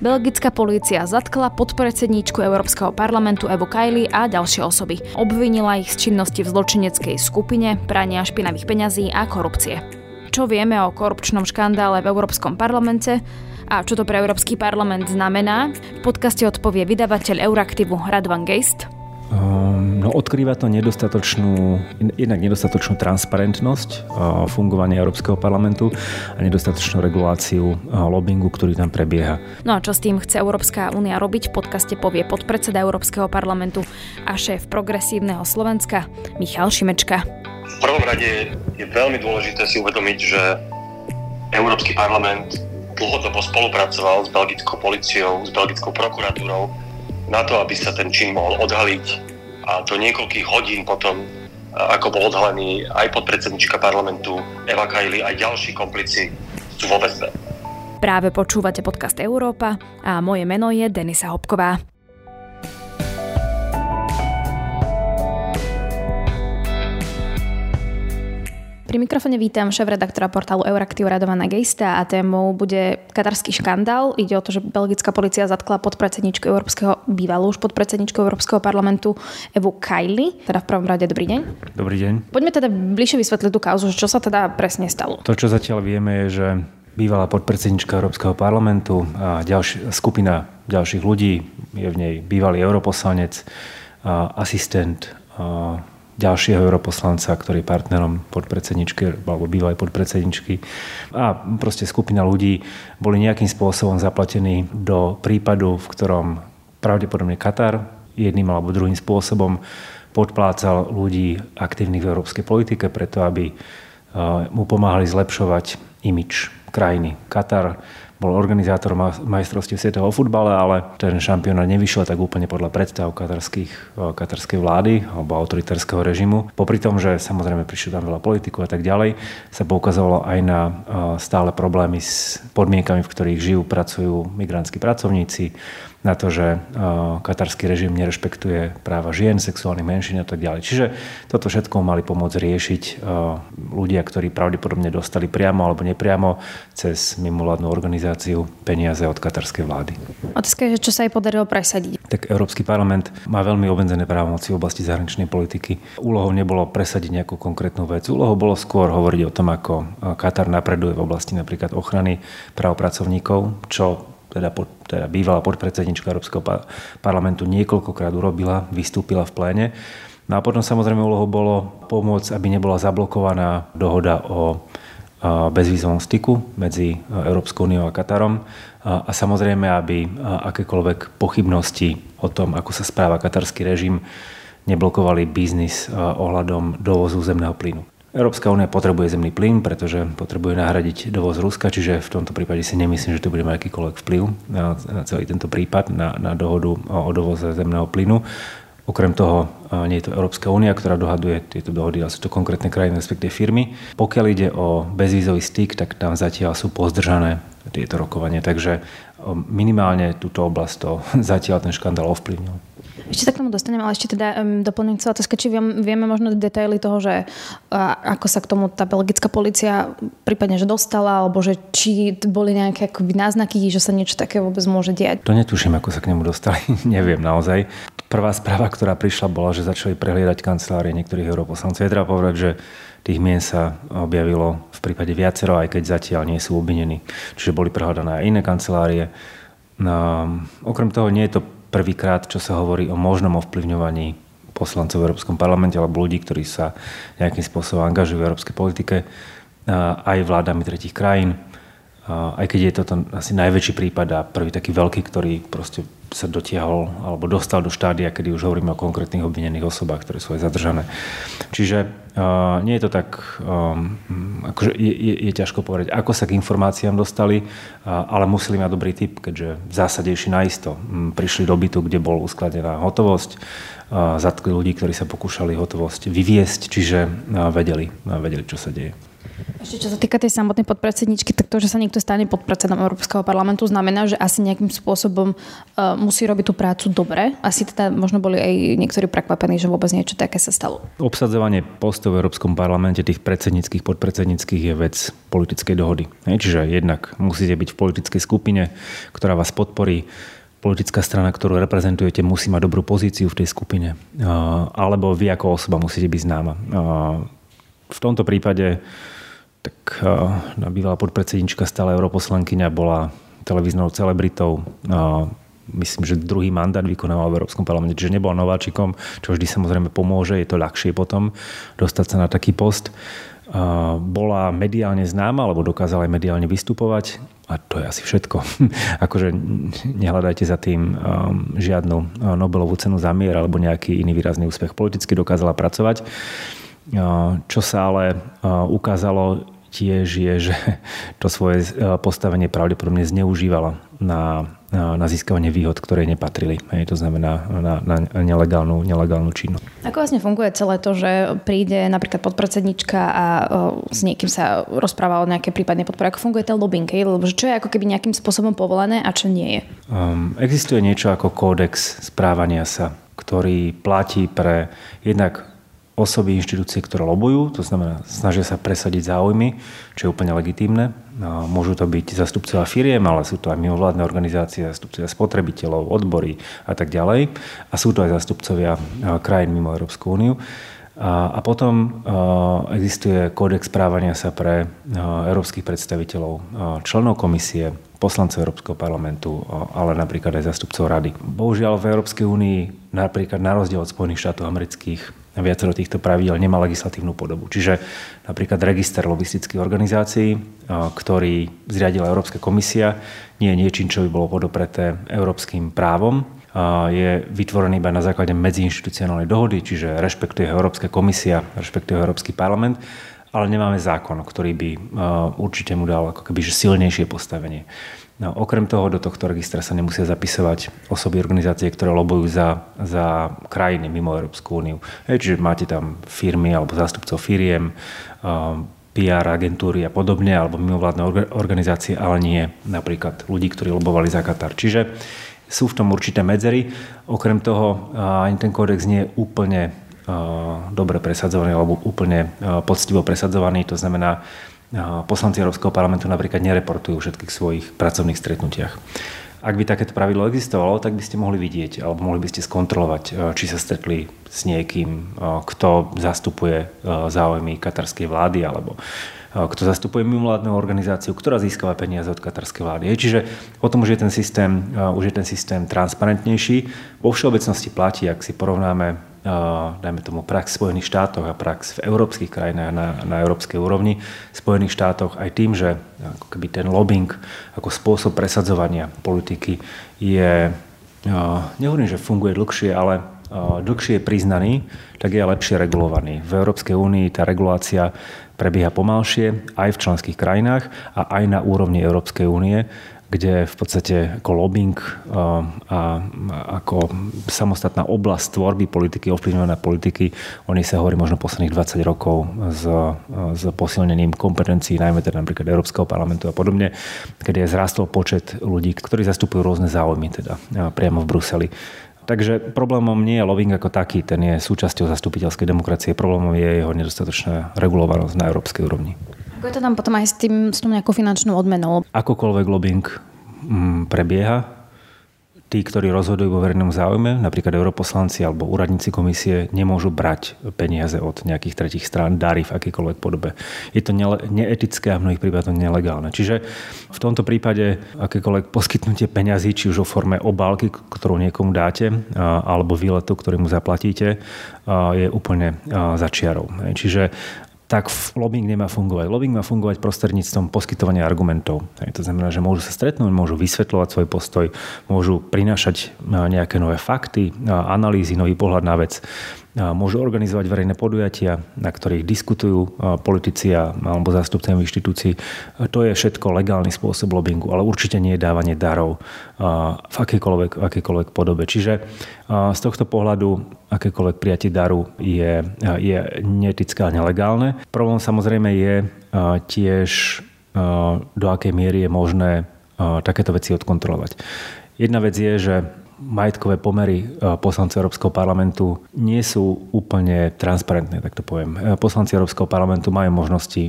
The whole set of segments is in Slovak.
Belgická polícia zatkla podpredsedníčku Európskeho parlamentu Evu Kajli a ďalšie osoby. Obvinila ich z činnosti v zločineckej skupine, prania špinavých peňazí a korupcie. Čo vieme o korupčnom škandále v Európskom parlamente a čo to pre Európsky parlament znamená, v podcaste odpovie vydavateľ Euraktivu Radvan Geist, Ehm, no, odkrýva to nedostatočnú, jednak nedostatočnú transparentnosť eh, fungovania Európskeho parlamentu a nedostatočnú reguláciu eh, lobbingu, ktorý tam prebieha. No a čo s tým chce Európska únia robiť? V podcaste povie podpredseda Európskeho parlamentu a šéf progresívneho Slovenska Michal Šimečka. V prvom rade je veľmi dôležité si uvedomiť, že Európsky parlament dlhodobo spolupracoval s belgickou policiou, s belgickou prokuratúrou na to, aby sa ten čin mohol odhaliť a do niekoľkých hodín potom, ako bol odhalený aj podpredsednička parlamentu Eva Kajli, aj ďalší komplici sú vo väzbe. Práve počúvate podcast Európa a moje meno je Denisa Hopková. Pri mikrofone vítam šéf-redaktora portálu Euraktiv Radovana Geista a témou bude katarský škandál. Ide o to, že belgická policia zatkla podpredsedničku Európskeho, bývalú už podpredsedničku Európskeho parlamentu Evu Kajli. Teda v prvom rade dobrý deň. Dobrý deň. Poďme teda bližšie vysvetliť tú kauzu, čo sa teda presne stalo. To, čo zatiaľ vieme, je, že bývalá podpredsednička Európskeho parlamentu a ďalší, skupina ďalších ľudí, je v nej bývalý europoslanec, asistent ďalšieho europoslanca, ktorý je partnerom podpredsedničky alebo bývalej podpredsedničky. A proste skupina ľudí boli nejakým spôsobom zaplatení do prípadu, v ktorom pravdepodobne Katar jedným alebo druhým spôsobom podplácal ľudí aktívnych v európskej politike preto, aby mu pomáhali zlepšovať imič krajiny. Katar bol organizátor majstrovstiev svetového futbale, ale ten šampionát nevyšiel tak úplne podľa predstav katarských, katarskej vlády alebo autoritárskeho režimu. Popri tom, že samozrejme prišlo tam veľa politikov a tak ďalej, sa poukazovalo aj na stále problémy s podmienkami, v ktorých žijú, pracujú migrantskí pracovníci, na to, že katarský režim nerešpektuje práva žien, sexuálnych menšín a tak ďalej. Čiže toto všetko mali pomôcť riešiť ľudia, ktorí pravdepodobne dostali priamo alebo nepriamo cez mimovládnu organizáciu peniaze od katarskej vlády. Otázka je, čo sa jej podarilo presadiť. Tak Európsky parlament má veľmi obmedzené právomoci v oblasti zahraničnej politiky. Úlohou nebolo presadiť nejakú konkrétnu vec. Úlohou bolo skôr hovoriť o tom, ako Katar napreduje v oblasti napríklad ochrany práv pracovníkov, čo teda, pod, teda bývalá podpredsednička Európskeho parlamentu niekoľkokrát urobila, vystúpila v pléne. No a potom samozrejme úlohou bolo pomôcť, aby nebola zablokovaná dohoda o bezvízovom styku medzi Európskou úniou a Katarom a samozrejme, aby akékoľvek pochybnosti o tom, ako sa správa katarský režim, neblokovali biznis ohľadom dovozu zemného plynu. Európska únia potrebuje zemný plyn, pretože potrebuje nahradiť dovoz Ruska, čiže v tomto prípade si nemyslím, že to bude mať akýkoľvek vplyv na, celý tento prípad, na, na dohodu o dovoze zemného plynu. Okrem toho nie je to Európska únia, ktorá dohaduje tieto dohody, ale sú to konkrétne krajiny, respektíve firmy. Pokiaľ ide o bezvízový styk, tak tam zatiaľ sú pozdržané tieto rokovania, takže minimálne túto oblasť to zatiaľ ten škandál ovplyvnil. Ešte sa k tomu dostaneme, ale ešte teda um, celá otázka, či vieme možno detaily toho, že uh, ako sa k tomu tá belgická policia prípadne, že dostala, alebo že či boli nejaké akoby náznaky, že sa niečo také vôbec môže diať. To netuším, ako sa k nemu dostali, neviem naozaj. Prvá správa, ktorá prišla, bola, že začali prehliadať kancelárie niektorých europoslancov. Je treba povedať, že tých mien sa objavilo v prípade viacero, aj keď zatiaľ nie sú obvinení. Čiže boli prehľadané aj iné kancelárie. No, okrem toho nie je to prvýkrát, čo sa hovorí o možnom ovplyvňovaní poslancov v Európskom parlamente alebo ľudí, ktorí sa nejakým spôsobom angažujú v európskej politike, aj vládami tretich krajín. Aj keď je toto asi najväčší prípad a prvý taký veľký, ktorý proste sa dotiahol alebo dostal do štádia, kedy už hovoríme o konkrétnych obvinených osobách, ktoré sú aj zadržané. Čiže uh, nie je to tak, um, akože je, je, je ťažko povedať, ako sa k informáciám dostali, uh, ale museli mať dobrý typ, keďže v zásade išli naisto. Um, prišli do bytu, kde bol uskladená hotovosť, zatkli ľudí, ktorí sa pokúšali hotovosť vyviesť, čiže vedeli, vedeli, čo sa deje. Ešte čo sa týka tej samotnej podpredsedničky, tak to, že sa niekto stane podpredsedom Európskeho parlamentu, znamená, že asi nejakým spôsobom uh, musí robiť tú prácu dobre. Asi teda možno boli aj niektorí prekvapení, že vôbec niečo také sa stalo. Obsadzovanie postov v Európskom parlamente, tých predsedníckých, podpredsedníckých je vec politickej dohody. Hej, čiže jednak musíte byť v politickej skupine, ktorá vás podporí politická strana, ktorú reprezentujete, musí mať dobrú pozíciu v tej skupine. Alebo vy ako osoba musíte byť známa. V tomto prípade tak bývalá podpredsednička stále europoslankyňa bola televíznou celebritou. Uh, myslím, že druhý mandát vykonával v Európskom parlamente, čiže nebol nováčikom, čo vždy samozrejme pomôže, je to ľahšie potom dostať sa na taký post. Uh, bola mediálne známa, alebo dokázala aj mediálne vystupovať a to je asi všetko. akože nehľadajte za tým um, žiadnu uh, Nobelovú cenu za mier alebo nejaký iný výrazný úspech. Politicky dokázala pracovať. Čo sa ale ukázalo tiež je, že to svoje postavenie pravdepodobne zneužívala na, na získavanie výhod, ktoré nepatrili. Hej, to znamená na, na nelegálnu, nelegálnu činnosť. Ako vlastne funguje celé to, že príde napríklad podpredsednička a o, s niekým sa rozpráva o nejaké prípadnej podpore? Ako funguje ten lobbying? Lebo čo je ako keby nejakým spôsobom povolené a čo nie je? Um, existuje niečo ako kódex správania sa, ktorý platí pre jednak osoby, inštitúcie, ktoré lobujú, to znamená, snažia sa presadiť záujmy, čo je úplne legitímne. Môžu to byť zastupcovia firiem, ale sú to aj mimovládne organizácie, zastupcovia spotrebiteľov, odbory a tak ďalej. A sú to aj zastupcovia krajín mimo Európsku úniu. A potom existuje kódex správania sa pre európskych predstaviteľov, členov komisie, poslancov Európskeho parlamentu, ale napríklad aj zastupcov rady. Bohužiaľ v Európskej únii, napríklad na rozdiel od Spojených štátov amerických, viacero týchto pravidel nemá legislatívnu podobu. Čiže napríklad register lobistických organizácií, ktorý zriadila Európska komisia, nie je niečím, čo by bolo podopreté európskym právom. Je vytvorený iba na základe medziinstitucionálnej dohody, čiže rešpektuje Európska komisia, rešpektuje Európsky parlament, ale nemáme zákon, ktorý by určite mu dal ako keby silnejšie postavenie. No, okrem toho do tohto registra sa nemusia zapisovať osoby organizácie, ktoré lobujú za, za krajiny mimo Európsku úniu. Hej, čiže máte tam firmy alebo zástupcov firiem, PR agentúry a podobne, alebo mimovládne organizácie, ale nie napríklad ľudí, ktorí lobovali za Katar. Čiže sú v tom určité medzery. Okrem toho ani ten kódex nie je úplne dobre presadzovaný alebo úplne poctivo presadzovaný. To znamená, poslanci Európskeho parlamentu napríklad nereportujú všetkých svojich pracovných stretnutiach. Ak by takéto pravidlo existovalo, tak by ste mohli vidieť alebo mohli by ste skontrolovať, e, či sa stretli s niekým, e, kto zastupuje e, záujmy katarskej vlády alebo kto zastupuje mimovládnu organizáciu, ktorá získava peniaze od katarskej vlády. Čiže potom už je ten systém, už je ten systém transparentnejší. Vo všeobecnosti platí, ak si porovnáme dajme tomu prax v Spojených štátoch a prax v európskych krajinách na, na európskej úrovni, v Spojených štátoch aj tým, že ako keby ten lobbying ako spôsob presadzovania politiky je, nehovorím, že funguje dlhšie, ale dlhšie je priznaný, tak je lepšie regulovaný. V Európskej únii tá regulácia prebieha pomalšie aj v členských krajinách a aj na úrovni Európskej únie kde v podstate ako lobbying a ako samostatná oblasť tvorby politiky, ovplyvňované politiky, oni sa hovorí možno posledných 20 rokov s, s posilnením kompetencií, najmä teda napríklad Európskeho parlamentu a podobne, kedy je zrastol počet ľudí, ktorí zastupujú rôzne záujmy teda priamo v Bruseli. Takže problémom nie je lobbying ako taký, ten je súčasťou zastupiteľskej demokracie. Problémom je jeho nedostatočná regulovanosť na európskej úrovni. Ako je to tam potom aj s, tým, s tým nejakou finančnou odmenou? Akokoľvek lobbying mm, prebieha, tí, ktorí rozhodujú vo verejnom záujme, napríklad europoslanci alebo úradníci komisie, nemôžu brať peniaze od nejakých tretich strán, dary v akýkoľvek podobe. Je to ne- neetické a v mnohých prípadoch nelegálne. Čiže v tomto prípade akékoľvek poskytnutie peňazí, či už o forme obálky, ktorú niekomu dáte, alebo výletu, ktorý mu zaplatíte, je úplne začiarou. Čiže tak lobbying nemá fungovať. Lobbying má fungovať prostredníctvom poskytovania argumentov. To znamená, že môžu sa stretnúť, môžu vysvetľovať svoj postoj, môžu prinášať nejaké nové fakty, analýzy, nový pohľad na vec. Môžu organizovať verejné podujatia, na ktorých diskutujú politici alebo zástupcami inštitúcií. To je všetko legálny spôsob lobbingu, ale určite nie je dávanie darov v akejkoľvek, v akejkoľvek podobe. Čiže z tohto pohľadu akékoľvek prijatie daru je, je neetické a nelegálne. Problém samozrejme je tiež, do akej miery je možné takéto veci odkontrolovať. Jedna vec je, že majetkové pomery e, poslancov Európskeho parlamentu nie sú úplne transparentné, tak to poviem. E, poslanci Európskeho parlamentu majú možnosti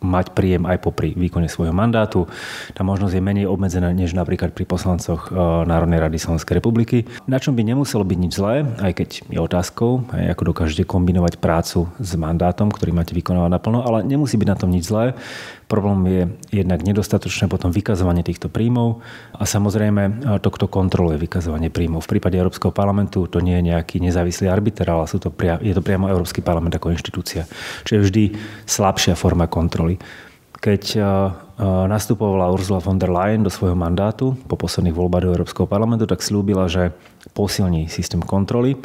mať príjem aj popri výkone svojho mandátu. Tá možnosť je menej obmedzená než napríklad pri poslancoch e, Národnej rady Slovenskej republiky. Na čom by nemuselo byť nič zlé, aj keď je otázkou, aj ako dokážete kombinovať prácu s mandátom, ktorý máte vykonávať naplno, ale nemusí byť na tom nič zlé. Problém je jednak nedostatočné potom vykazovanie týchto príjmov a samozrejme to, kto kontroluje vykazovanie príjmov. V prípade Európskeho parlamentu to nie je nejaký nezávislý arbiter, ale sú to pria- je to priamo Európsky parlament ako inštitúcia. Čiže vždy slabšia forma kontroly. Keď nastupovala Ursula von der Leyen do svojho mandátu po posledných voľbách do Európskeho parlamentu, tak slúbila, že posilní systém kontroly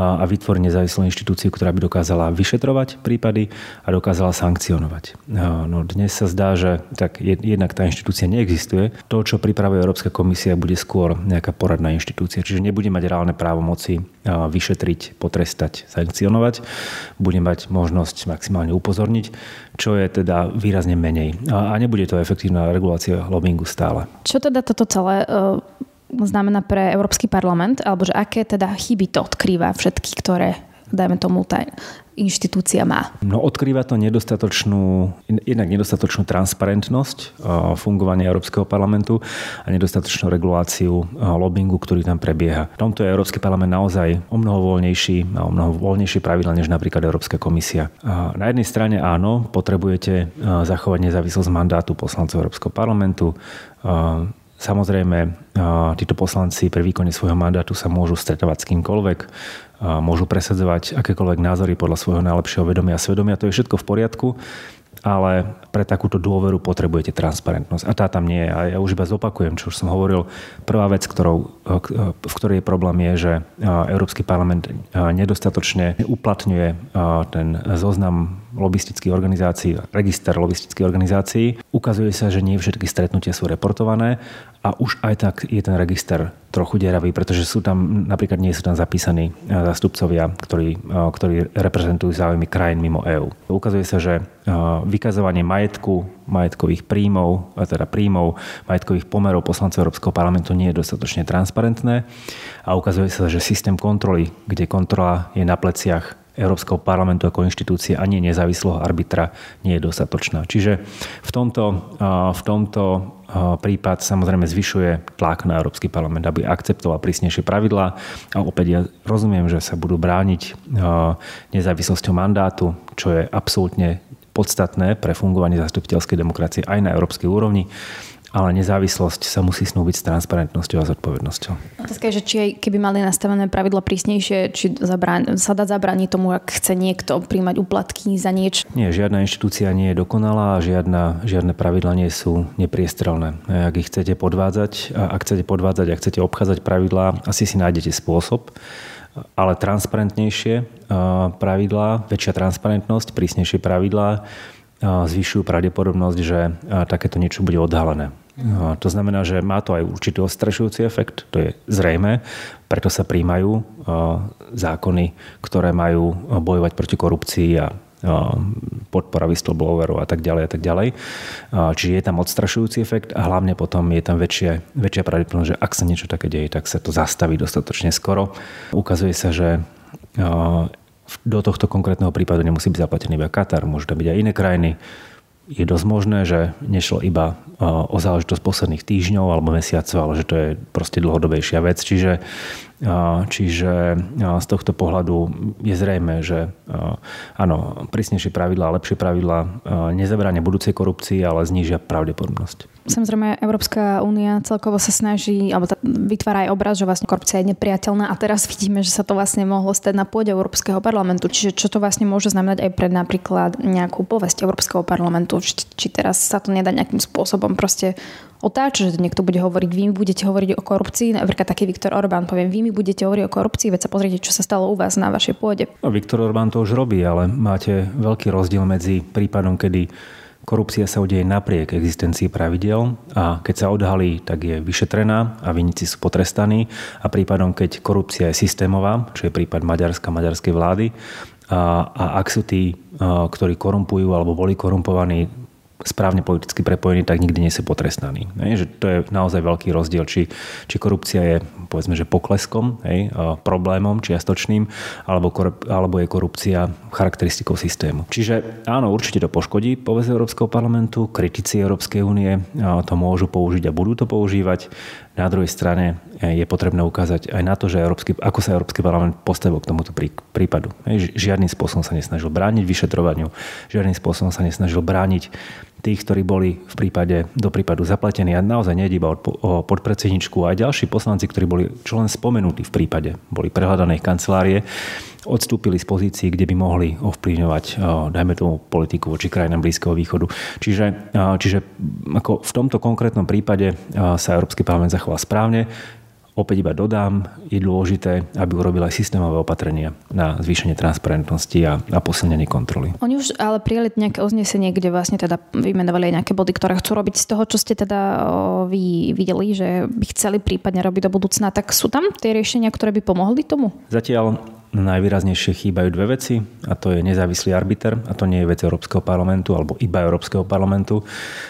a vytvorí nezávislú inštitúciu, ktorá by dokázala vyšetrovať prípady a dokázala sankcionovať. No, dnes sa zdá, že tak jednak tá inštitúcia neexistuje. To, čo pripravuje Európska komisia, bude skôr nejaká poradná inštitúcia, čiže nebude mať reálne právomoci vyšetriť, potrestať, sankcionovať. Bude mať možnosť maximálne upozorniť, čo je teda výrazne menej. A nebude to efektívna regulácia lobbingu stále. Čo teda toto celé znamená pre Európsky parlament, alebo že aké teda chyby to odkrýva všetky, ktoré dajme tomu tá inštitúcia má? No odkrýva to nedostatočnú, jednak nedostatočnú transparentnosť fungovania Európskeho parlamentu a nedostatočnú reguláciu lobbingu, ktorý tam prebieha. V tomto je Európsky parlament naozaj o mnoho voľnejší a o mnoho voľnejšie pravidla než napríklad Európska komisia. Na jednej strane áno, potrebujete zachovať nezávislosť mandátu poslancov Európskeho parlamentu, Samozrejme, títo poslanci pri výkone svojho mandátu sa môžu stretávať s kýmkoľvek, môžu presadzovať akékoľvek názory podľa svojho najlepšieho vedomia a svedomia. To je všetko v poriadku, ale pre takúto dôveru potrebujete transparentnosť. A tá tam nie je. A ja už iba zopakujem, čo už som hovoril. Prvá vec, ktorou, v ktorej je problém, je, že Európsky parlament nedostatočne uplatňuje ten zoznam lobistických organizácií, register lobistických organizácií. Ukazuje sa, že nie všetky stretnutia sú reportované a už aj tak je ten register trochu deravý, pretože sú tam, napríklad nie sú tam zapísaní e, zástupcovia, ktorí, e, ktorí reprezentujú záujmy krajín mimo EÚ. Ukazuje sa, že e, vykazovanie majetku, majetkových príjmov, teda príjmov, majetkových pomerov poslancov Európskeho parlamentu nie je dostatočne transparentné a ukazuje sa, že systém kontroly, kde kontrola je na pleciach Európskeho parlamentu ako inštitúcie ani nezávislého arbitra nie je dostatočná. Čiže v tomto, v tomto prípad samozrejme zvyšuje tlak na Európsky parlament, aby akceptoval prísnejšie pravidlá. A opäť ja rozumiem, že sa budú brániť nezávislosťou mandátu, čo je absolútne podstatné pre fungovanie zastupiteľskej demokracie aj na európskej úrovni ale nezávislosť sa musí snúbiť s transparentnosťou a zodpovednosťou. Otázka je, že či aj keby mali nastavené pravidla prísnejšie, či zabrán, sa dá zabrániť tomu, ak chce niekto príjmať úplatky za niečo? Nie, žiadna inštitúcia nie je dokonalá a žiadna, žiadne pravidla nie sú nepriestrelné. Ak ich chcete podvádzať, ak chcete podvádzať a chcete obchádzať pravidlá, asi si nájdete spôsob, ale transparentnejšie pravidlá, väčšia transparentnosť, prísnejšie pravidlá zvyšujú pravdepodobnosť, že takéto niečo bude odhalené. To znamená, že má to aj určitý ostrašujúci efekt, to je zrejme, preto sa príjmajú zákony, ktoré majú bojovať proti korupcii a podpora whistleblowerov a tak ďalej a tak ďalej. Čiže je tam odstrašujúci efekt a hlavne potom je tam väčšie, väčšia pravdepodobnosť, že ak sa niečo také deje, tak sa to zastaví dostatočne skoro. Ukazuje sa, že do tohto konkrétneho prípadu nemusí byť zaplatený iba Katar, môžu tam byť aj iné krajiny. Je dosť možné, že nešlo iba o záležitosť posledných týždňov alebo mesiacov, ale že to je proste dlhodobejšia vec. Čiže Čiže z tohto pohľadu je zrejme, že áno, prísnejšie pravidlá, lepšie pravidlá nezabránia budúcej korupcii, ale znížia pravdepodobnosť. Samozrejme, Európska únia celkovo sa snaží, alebo vytvára aj obraz, že vlastne korupcia je nepriateľná a teraz vidíme, že sa to vlastne mohlo stať na pôde Európskeho parlamentu. Čiže čo to vlastne môže znamenať aj pre napríklad nejakú povesť Európskeho parlamentu? Či, či teraz sa to nedá nejakým spôsobom proste otáča, že niekto bude hovoriť, vy mi budete hovoriť o korupcii, napríklad taký Viktor Orbán, poviem, vy mi budete hovoriť o korupcii, veď sa pozrite, čo sa stalo u vás na vašej pôde. No, Viktor Orbán to už robí, ale máte veľký rozdiel medzi prípadom, kedy Korupcia sa udeje napriek existencii pravidel a keď sa odhalí, tak je vyšetrená a vinníci sú potrestaní a prípadom, keď korupcia je systémová, čo je prípad Maďarska, maďarskej vlády, a, a ak sú tí, ktorí korumpujú alebo boli korumpovaní, správne politicky prepojení, tak nikdy nie sú potrestaní. Hej, že to je naozaj veľký rozdiel, či, či korupcia je povedzme, že pokleskom, hej, problémom čiastočným, alebo, alebo je korupcia charakteristikou systému. Čiže áno, určite to poškodí povesť Európskeho parlamentu, kritici Európskej únie to môžu použiť a budú to používať. Na druhej strane je potrebné ukázať aj na to, že Európsky, ako sa Európsky parlament postavil k tomuto prípadu. Žiadnym spôsobom sa nesnažil brániť vyšetrovaniu, žiadnym spôsobom sa nesnažil brániť tých, ktorí boli v prípade, do prípadu zaplatení. A naozaj nejde iba o podpredsedničku. Aj ďalší poslanci, ktorí boli čo len spomenutí v prípade, boli prehľadané kancelárie, odstúpili z pozícií, kde by mohli ovplyvňovať, dajme tomu, politiku voči krajinám Blízkeho východu. Čiže, čiže ako v tomto konkrétnom prípade sa Európsky parlament zachoval správne. Opäť iba dodám, je dôležité, aby urobil aj systémové opatrenia na zvýšenie transparentnosti a, a posilnenie kontroly. Oni už ale prijali nejaké uznesenie, kde vlastne teda vymenovali aj nejaké body, ktoré chcú robiť z toho, čo ste teda vy videli, že by chceli prípadne robiť do budúcna. Tak sú tam tie riešenia, ktoré by pomohli tomu? Zatiaľ najvýraznejšie chýbajú dve veci a to je nezávislý arbiter a to nie je vec Európskeho parlamentu alebo iba Európskeho parlamentu.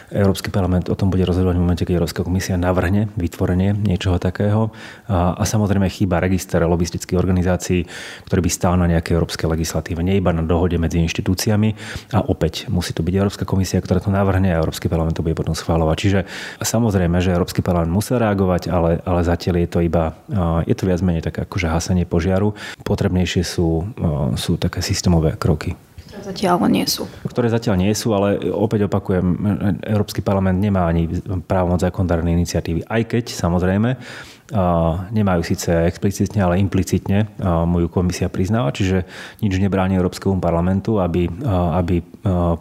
Európsky parlament o tom bude rozhodovať v momente, keď Európska komisia navrhne vytvorenie niečoho takého a, a samozrejme chýba register lobistických organizácií, ktorý by stál na nejakej európskej legislatíve, nie iba na dohode medzi inštitúciami a opäť musí to byť Európska komisia, ktorá to navrhne a Európsky parlament to bude potom schváľovať. Čiže samozrejme, že Európsky parlament musel reagovať, ale, ale zatiaľ je to iba, je to viac menej také akože hasenie požiaru. Potrebné najpotrebnejšie sú, sú také systémové kroky. Ktoré zatiaľ nie sú. Ktoré zatiaľ nie sú, ale opäť opakujem, Európsky parlament nemá ani právomoc zákonodárnej iniciatívy. Aj keď, samozrejme, nemajú síce explicitne, ale implicitne moju komisia priznáva, čiže nič nebráni Európskemu parlamentu, aby, aby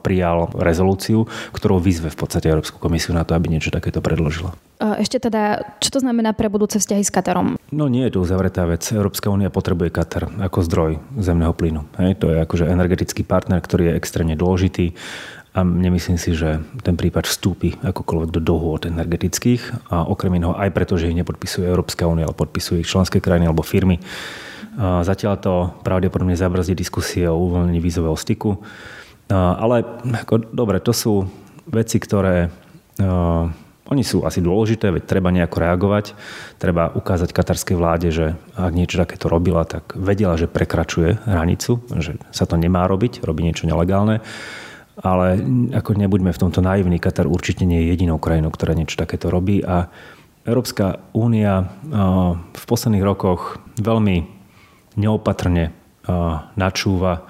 prijal rezolúciu, ktorou vyzve v podstate Európsku komisiu na to, aby niečo takéto predložila. Ešte teda, čo to znamená pre budúce vzťahy s Katarom? No nie je to uzavretá vec. Európska únia potrebuje Katar ako zdroj zemného plynu. Hej, to je akože energetický partner, ktorý je extrémne dôležitý a nemyslím si, že ten prípad vstúpi akokoľvek do dohôd energetických a okrem iného aj preto, že ich nepodpisuje Európska únia, ale podpisuje ich členské krajiny alebo firmy. Zatiaľ to pravdepodobne zabrzdí diskusie o uvoľnení vízového styku. Ale ako, dobre, to sú veci, ktoré oni sú asi dôležité, veď treba nejako reagovať. Treba ukázať katarskej vláde, že ak niečo takéto robila, tak vedela, že prekračuje hranicu, že sa to nemá robiť, robí niečo nelegálne ale ako nebuďme v tomto naivní, Katar určite nie je jedinou krajinou, ktorá niečo takéto robí a Európska únia v posledných rokoch veľmi neopatrne načúva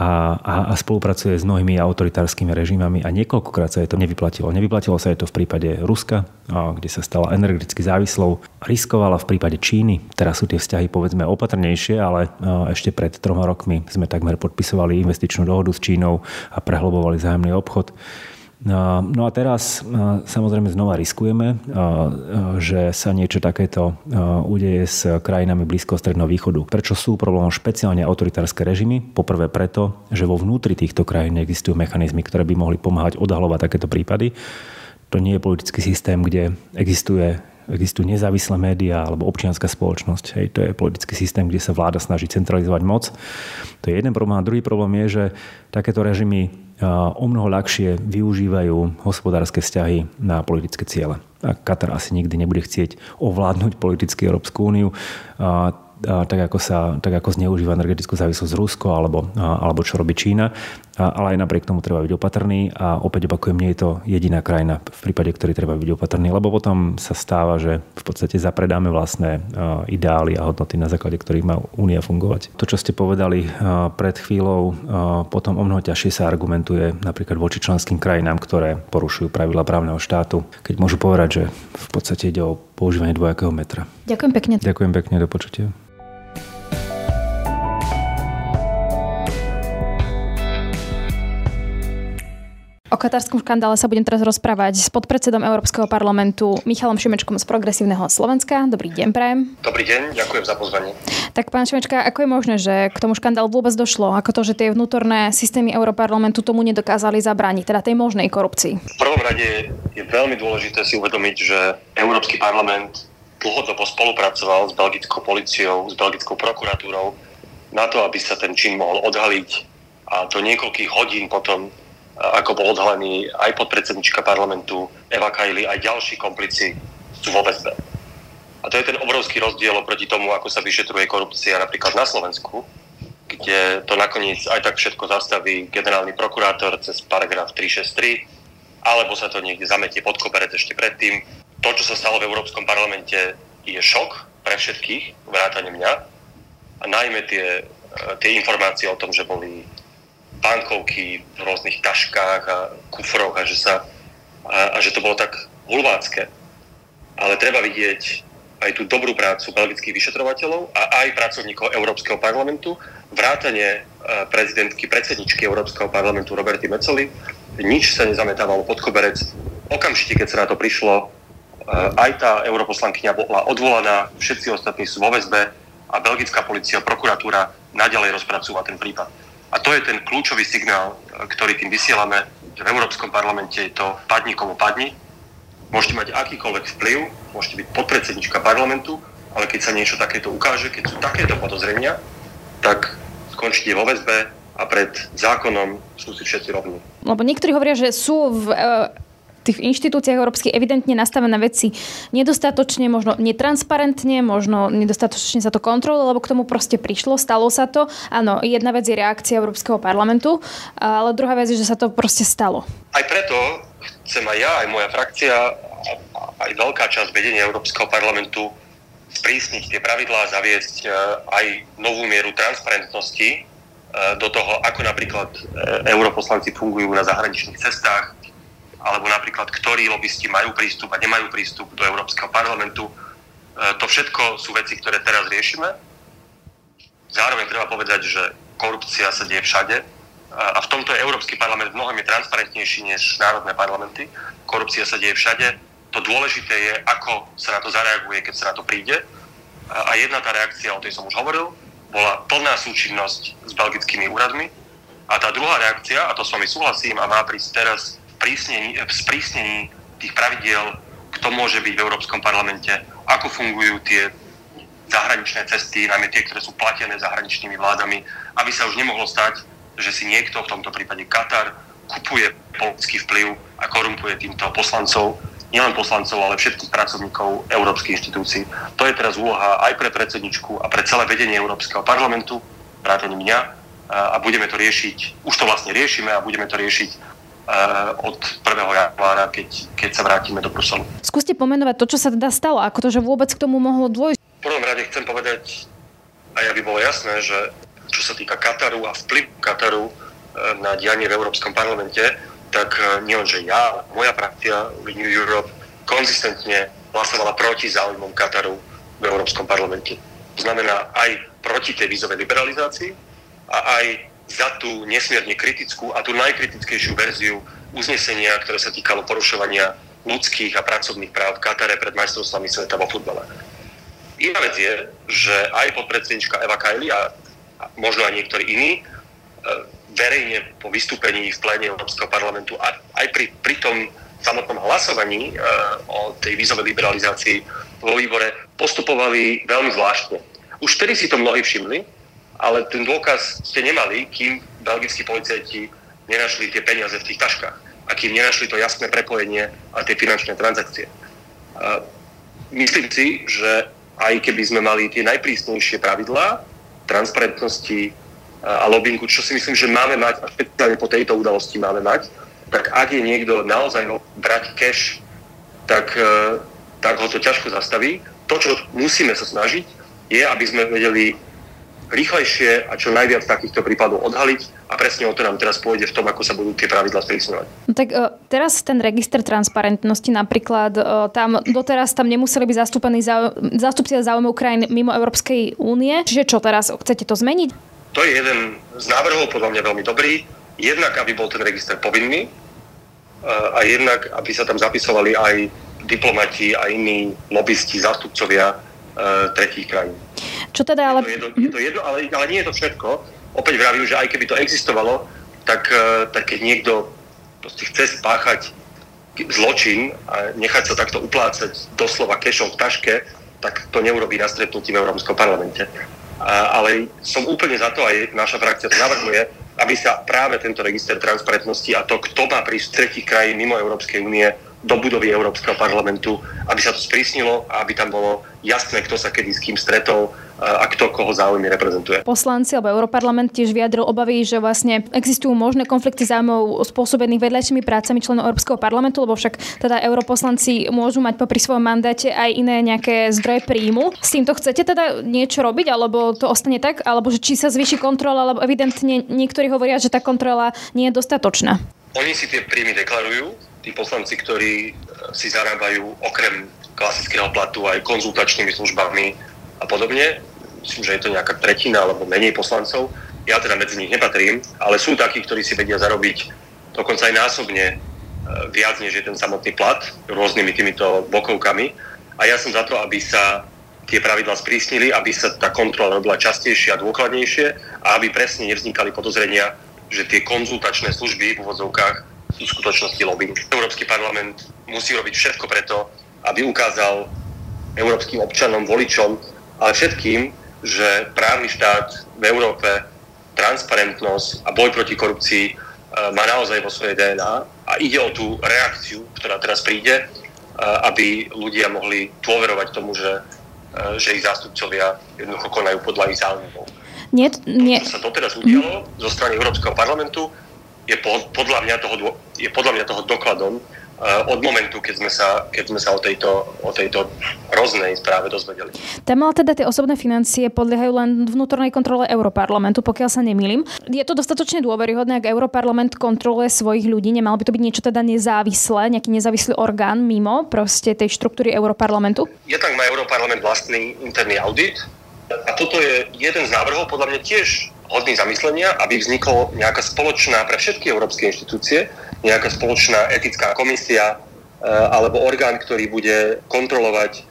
a, a, a spolupracuje s mnohými autoritárskymi režimami a niekoľkokrát sa jej to nevyplatilo. Nevyplatilo sa jej to v prípade Ruska, kde sa stala energeticky závislou. Riskovala v prípade Číny. Teraz sú tie vzťahy povedzme opatrnejšie, ale ešte pred troma rokmi sme takmer podpisovali investičnú dohodu s Čínou a prehlbovali zájomný obchod. No a teraz samozrejme znova riskujeme, že sa niečo takéto udeje s krajinami Blízkoho stredného východu. Prečo sú problémom špeciálne autoritárske režimy? Poprvé preto, že vo vnútri týchto krajín existujú mechanizmy, ktoré by mohli pomáhať odhalovať takéto prípady. To nie je politický systém, kde existuje existujú nezávislé médiá alebo občianská spoločnosť. Hej, to je politický systém, kde sa vláda snaží centralizovať moc. To je jeden problém. A druhý problém je, že takéto režimy o mnoho ľahšie využívajú hospodárske vzťahy na politické ciele. A Katar asi nikdy nebude chcieť ovládnuť politicky Európsku úniu tak ako, sa, tak ako zneužíva energetickú závislosť Rusko alebo, alebo čo robí Čína. Ale aj napriek tomu treba byť opatrný a opäť opakujem, nie je to jediná krajina, v prípade ktorej treba byť opatrný, lebo potom sa stáva, že v podstate zapredáme vlastné ideály a hodnoty, na základe ktorých má únia fungovať. To, čo ste povedali pred chvíľou, potom o mnoho ťažšie sa argumentuje napríklad voči členským krajinám, ktoré porušujú pravidla právneho štátu, keď môžu povedať, že v podstate ide o používanie dvojakého metra. Ďakujem pekne. Ďakujem pekne, do počutia. Katarskom škandále sa budem teraz rozprávať s podpredsedom Európskeho parlamentu Michalom Šimečkom z Progresívneho Slovenska. Dobrý deň, prajem. Dobrý deň, ďakujem za pozvanie. Tak pán Šimečka, ako je možné, že k tomu škandálu vôbec došlo? Ako to, že tie vnútorné systémy Európarlamentu tomu nedokázali zabrániť, teda tej možnej korupcii? V prvom rade je veľmi dôležité si uvedomiť, že Európsky parlament dlhodobo spolupracoval s belgickou policiou, s belgickou prokuratúrou na to, aby sa ten čin mohol odhaliť a do niekoľkých hodín potom, ako bol odhalený aj podpredsednička parlamentu Eva Kajli, aj ďalší komplici sú vo väzbe. A to je ten obrovský rozdiel oproti tomu, ako sa vyšetruje korupcia napríklad na Slovensku, kde to nakoniec aj tak všetko zastaví generálny prokurátor cez paragraf 363, alebo sa to niekde zametie pod koberec ešte predtým. To, čo sa stalo v Európskom parlamente, je šok pre všetkých, vrátane mňa. A najmä tie, tie informácie o tom, že boli bankovky v rôznych taškách a kufroch a že, sa, a, a že to bolo tak hulvácké. Ale treba vidieť aj tú dobrú prácu belgických vyšetrovateľov a aj pracovníkov Európskeho parlamentu, vrátane e, prezidentky, predsedničky Európskeho parlamentu Roberty Mecoli. Nič sa nezametávalo pod koberec. Okamžite, keď sa na to prišlo, e, aj tá europoslankyňa bola odvolaná, všetci ostatní sú vo väzbe a belgická policia, prokuratúra naďalej rozpracúva ten prípad. A to je ten kľúčový signál, ktorý tým vysielame, že v Európskom parlamente je to padni komu padni. Môžete mať akýkoľvek vplyv, môžete byť podpredsednička parlamentu, ale keď sa niečo takéto ukáže, keď sú takéto podozrenia, tak skončíte vo väzbe a pred zákonom sú si všetci rovní. Lebo niektorí hovoria, že sú v e, tých inštitúciách európskych evidentne nastavené veci nedostatočne, možno netransparentne, možno nedostatočne sa to kontroluje, lebo k tomu proste prišlo, stalo sa to. Áno, jedna vec je reakcia Európskeho parlamentu, ale druhá vec je, že sa to proste stalo. Aj preto chcem aj ja, aj moja frakcia, aj veľká časť vedenia Európskeho parlamentu sprísniť tie pravidlá a zaviesť e, aj novú mieru transparentnosti e, do toho, ako napríklad e, europoslanci fungujú na zahraničných cestách, alebo napríklad, ktorí lobbysti majú prístup a nemajú prístup do Európskeho parlamentu. E, to všetko sú veci, ktoré teraz riešime. Zároveň treba povedať, že korupcia sa deje všade a v tomto je Európsky parlament mnohem je transparentnejší než národné parlamenty. Korupcia sa deje všade. To dôležité je, ako sa na to zareaguje, keď sa na to príde. A jedna tá reakcia, o tej som už hovoril, bola plná súčinnosť s belgickými úradmi. A tá druhá reakcia, a to s vami súhlasím a má prísť teraz sprísnení, v sprísnení tých pravidiel, kto môže byť v Európskom parlamente, ako fungujú tie zahraničné cesty, najmä tie, ktoré sú platené zahraničnými vládami, aby sa už nemohlo stať, že si niekto, v tomto prípade Katar, kupuje politický vplyv a korumpuje týmto poslancov, nielen poslancov, ale všetkých pracovníkov európskych inštitúcií. To je teraz úloha aj pre predsedničku a pre celé vedenie Európskeho parlamentu, vrátane mňa, a budeme to riešiť, už to vlastne riešime a budeme to riešiť Eh, od 1. januára, keď, keď sa vrátime do Bruselu. Skúste pomenovať to, čo sa teda stalo, ako to, že vôbec k tomu mohlo dôjsť. V prvom rade chcem povedať, aj aby bolo jasné, že čo sa týka Kataru a vplyv Kataru eh, na dianie v Európskom parlamente, tak eh, nielenže ja, moja frakcia New Europe konzistentne hlasovala proti záujmom Kataru v Európskom parlamente. To znamená aj proti tej vízovej liberalizácii a aj za tú nesmierne kritickú a tú najkritickejšiu verziu uznesenia, ktoré sa týkalo porušovania ľudských a pracovných práv v Katare pred majstrovstvami sveta vo futbale. Iná vec je, že aj podpredsednička Eva Kajli a možno aj niektorí iní e, verejne po vystúpení v pléne Európskeho parlamentu a aj pri, pri tom samotnom hlasovaní e, o tej vízovej liberalizácii vo výbore postupovali veľmi zvláštne. Už vtedy si to mnohí všimli, ale ten dôkaz ste nemali, kým belgickí policajti nenašli tie peniaze v tých taškách a kým nenašli to jasné prepojenie a tie finančné transakcie. A myslím si, že aj keby sme mali tie najprísnejšie pravidlá transparentnosti a lobbingu, čo si myslím, že máme mať, a špeciálne po tejto udalosti máme mať, tak ak je niekto naozaj brať cash, tak, e, tak ho to ťažko zastaví. To, čo musíme sa snažiť, je, aby sme vedeli rýchlejšie a čo najviac takýchto prípadov odhaliť a presne o to nám teraz pôjde v tom, ako sa budú tie pravidla sprísňovať. No tak uh, teraz ten register transparentnosti napríklad, uh, tam doteraz tam nemuseli byť zastúpení zástupcia záujmov krajín mimo Európskej únie. Čiže čo teraz, chcete to zmeniť? To je jeden z návrhov, podľa mňa veľmi dobrý. Jednak, aby bol ten register povinný, a jednak, aby sa tam zapisovali aj diplomati a iní lobbysti, zástupcovia tretích krajín. Čo teda ale... Je to, je to, je to jedno, ale, ale nie je to všetko. Opäť vravím, že aj keby to existovalo, tak, tak keď niekto chce spáchať zločin a nechať sa takto uplácať doslova kešom v taške, tak to neurobí na stretnutí v Európskom parlamente. A, ale som úplne za to, aj naša frakcia to navrhuje, aby sa práve tento register transparentnosti a to, kto má prísť z tretich krajín mimo Európskej únie do budovy Európskeho parlamentu, aby sa to sprísnilo a aby tam bolo jasné, kto sa kedy s kým stretol, a kto koho záujmy reprezentuje. Poslanci alebo Európarlament tiež vyjadril obavy, že vlastne existujú možné konflikty záujmov spôsobených vedľajšími prácami členov Európskeho parlamentu, lebo však teda europoslanci môžu mať popri svojom mandáte aj iné nejaké zdroje príjmu. S týmto chcete teda niečo robiť, alebo to ostane tak, alebo že či sa zvýši kontrola, lebo evidentne niektorí hovoria, že tá kontrola nie je dostatočná. Oni si tie príjmy deklarujú, tí poslanci, ktorí si zarábajú okrem klasického platu aj konzultačnými službami a podobne myslím, že je to nejaká tretina alebo menej poslancov. Ja teda medzi nich nepatrím, ale sú takí, ktorí si vedia zarobiť dokonca aj násobne e, viac, než je ten samotný plat rôznymi týmito bokovkami. A ja som za to, aby sa tie pravidla sprísnili, aby sa tá kontrola robila častejšie a dôkladnejšie a aby presne nevznikali podozrenia, že tie konzultačné služby v úvodzovkách v skutočnosti lobbying. Európsky parlament musí robiť všetko preto, aby ukázal európskym občanom, voličom, ale všetkým, že právny štát v Európe, transparentnosť a boj proti korupcii e, má naozaj vo svojej DNA a ide o tú reakciu, ktorá teraz príde, e, aby ľudia mohli dôverovať tomu, že, e, že ich zástupcovia jednoducho konajú podľa ich záujmov. Nie, nie. To, čo sa doteraz udialo zo strany Európskeho parlamentu, je podľa mňa toho, je podľa mňa toho dokladom, Eh, od momentu, keď sme sa, keď sme sa o, tejto, o tejto hroznej správe dozvedeli. Tam ale teda tie osobné financie podliehajú len vnútornej kontrole Európarlamentu, pokiaľ sa nemýlim. Je to dostatočne dôveryhodné, ak Európarlament kontroluje svojich ľudí, nemal by to byť niečo teda nezávislé, nejaký nezávislý orgán mimo proste tej štruktúry Európarlamentu? Je tak má Európarlament vlastný interný audit a toto je jeden z návrhov podľa mňa tiež hodný zamyslenia, aby vzniklo nejaká spoločná pre všetky európske inštitúcie nejaká spoločná etická komisia eh, alebo orgán, ktorý bude kontrolovať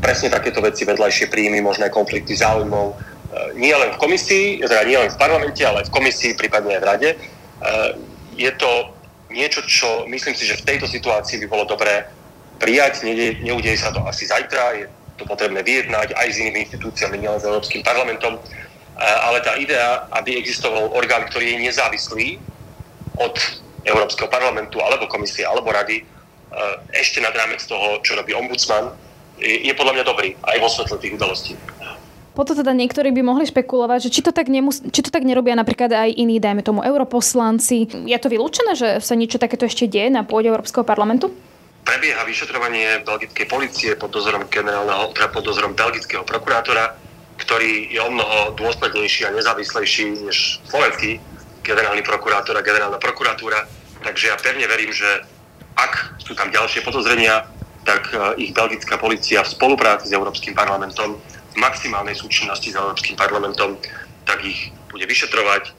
presne takéto veci, vedľajšie príjmy, možné konflikty záujmov, eh, nie len v komisii, teda nie len v parlamente, ale v komisii, prípadne aj v rade. Eh, je to niečo, čo myslím si, že v tejto situácii by bolo dobré prijať. Neudeje sa to asi zajtra, je to potrebné vyjednať aj s inými inštitúciami, nielen s Európskym parlamentom. Ale tá idea, aby existoval orgán, ktorý je nezávislý od Európskeho parlamentu alebo komisie alebo rady e, ešte nad rámec toho, čo robí ombudsman, je, podľa mňa dobrý aj vo svetle tých udalostí. Potom teda niektorí by mohli špekulovať, že či to, tak nemus- či to tak nerobia napríklad aj iní, dajme tomu europoslanci. Je to vylúčené, že sa niečo takéto ešte deje na pôde Európskeho parlamentu? Prebieha vyšetrovanie belgickej policie pod dozorom generálneho, teda pod dozorom belgického prokurátora, ktorý je o mnoho dôslednejší a nezávislejší než slovenský generálny prokurátor a generálna prokuratúra. Takže ja pevne verím, že ak sú tam ďalšie podozrenia, tak e, ich belgická policia v spolupráci s Európskym parlamentom, v maximálnej súčinnosti s Európskym parlamentom, tak ich bude vyšetrovať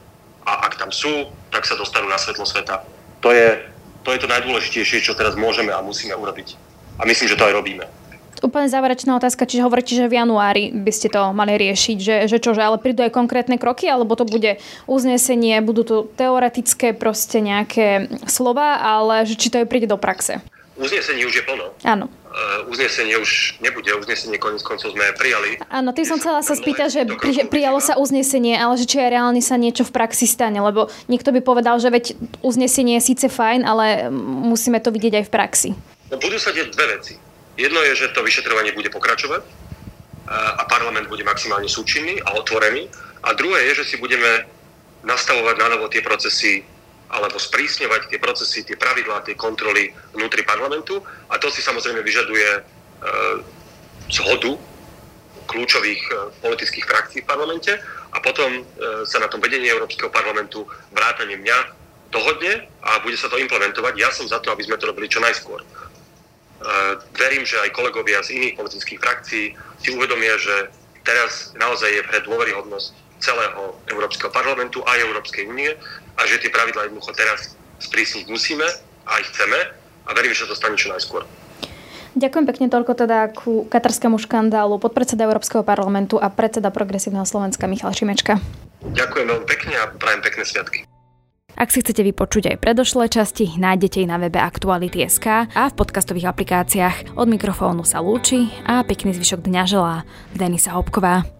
a ak tam sú, tak sa dostanú na svetlo sveta. To je to, je to najdôležitejšie, čo teraz môžeme a musíme urobiť. A myslím, že to aj robíme. Úplne záverečná otázka, čiže hovoríte, že v januári by ste to mali riešiť, že, že čože, ale prídu aj konkrétne kroky, alebo to bude uznesenie, budú to teoretické proste nejaké slova, ale že či to aj príde do praxe? Uznesenie už je plno. Áno. Uh, uznesenie už nebude, uznesenie konec koncov sme prijali. Áno, tým som chcela sa spýtať, že pri, prijalo sa uznesenie, ale že či aj reálne sa niečo v praxi stane, lebo niekto by povedal, že veď uznesenie je síce fajn, ale musíme to vidieť aj v praxi. No, budú sa deť dve veci Jedno je, že to vyšetrovanie bude pokračovať a parlament bude maximálne súčinný a otvorený. A druhé je, že si budeme nastavovať na novo tie procesy alebo sprísňovať tie procesy, tie pravidlá, tie kontroly vnútri parlamentu. A to si samozrejme vyžaduje e, zhodu kľúčových e, politických frakcií v parlamente a potom e, sa na tom vedenie Európskeho parlamentu vrátane mňa dohodne a bude sa to implementovať. Ja som za to, aby sme to robili čo najskôr. Verím, že aj kolegovia z iných politických frakcií si uvedomia, že teraz naozaj je pre dôveryhodnosť celého Európskeho parlamentu a Európskej únie a že tie pravidla jednoducho teraz sprísniť musíme aj chceme a verím, že to stane čo najskôr. Ďakujem pekne toľko teda ku katarskému škandálu podpredseda Európskeho parlamentu a predseda Progresívneho Slovenska Michal Šimečka. Ďakujem veľmi pekne a prajem pekné sviatky. Ak si chcete vypočuť aj predošlé časti, nájdete ich na webe Aktuality.sk a v podcastových aplikáciách. Od mikrofónu sa lúči a pekný zvyšok dňa želá Denisa Hopková.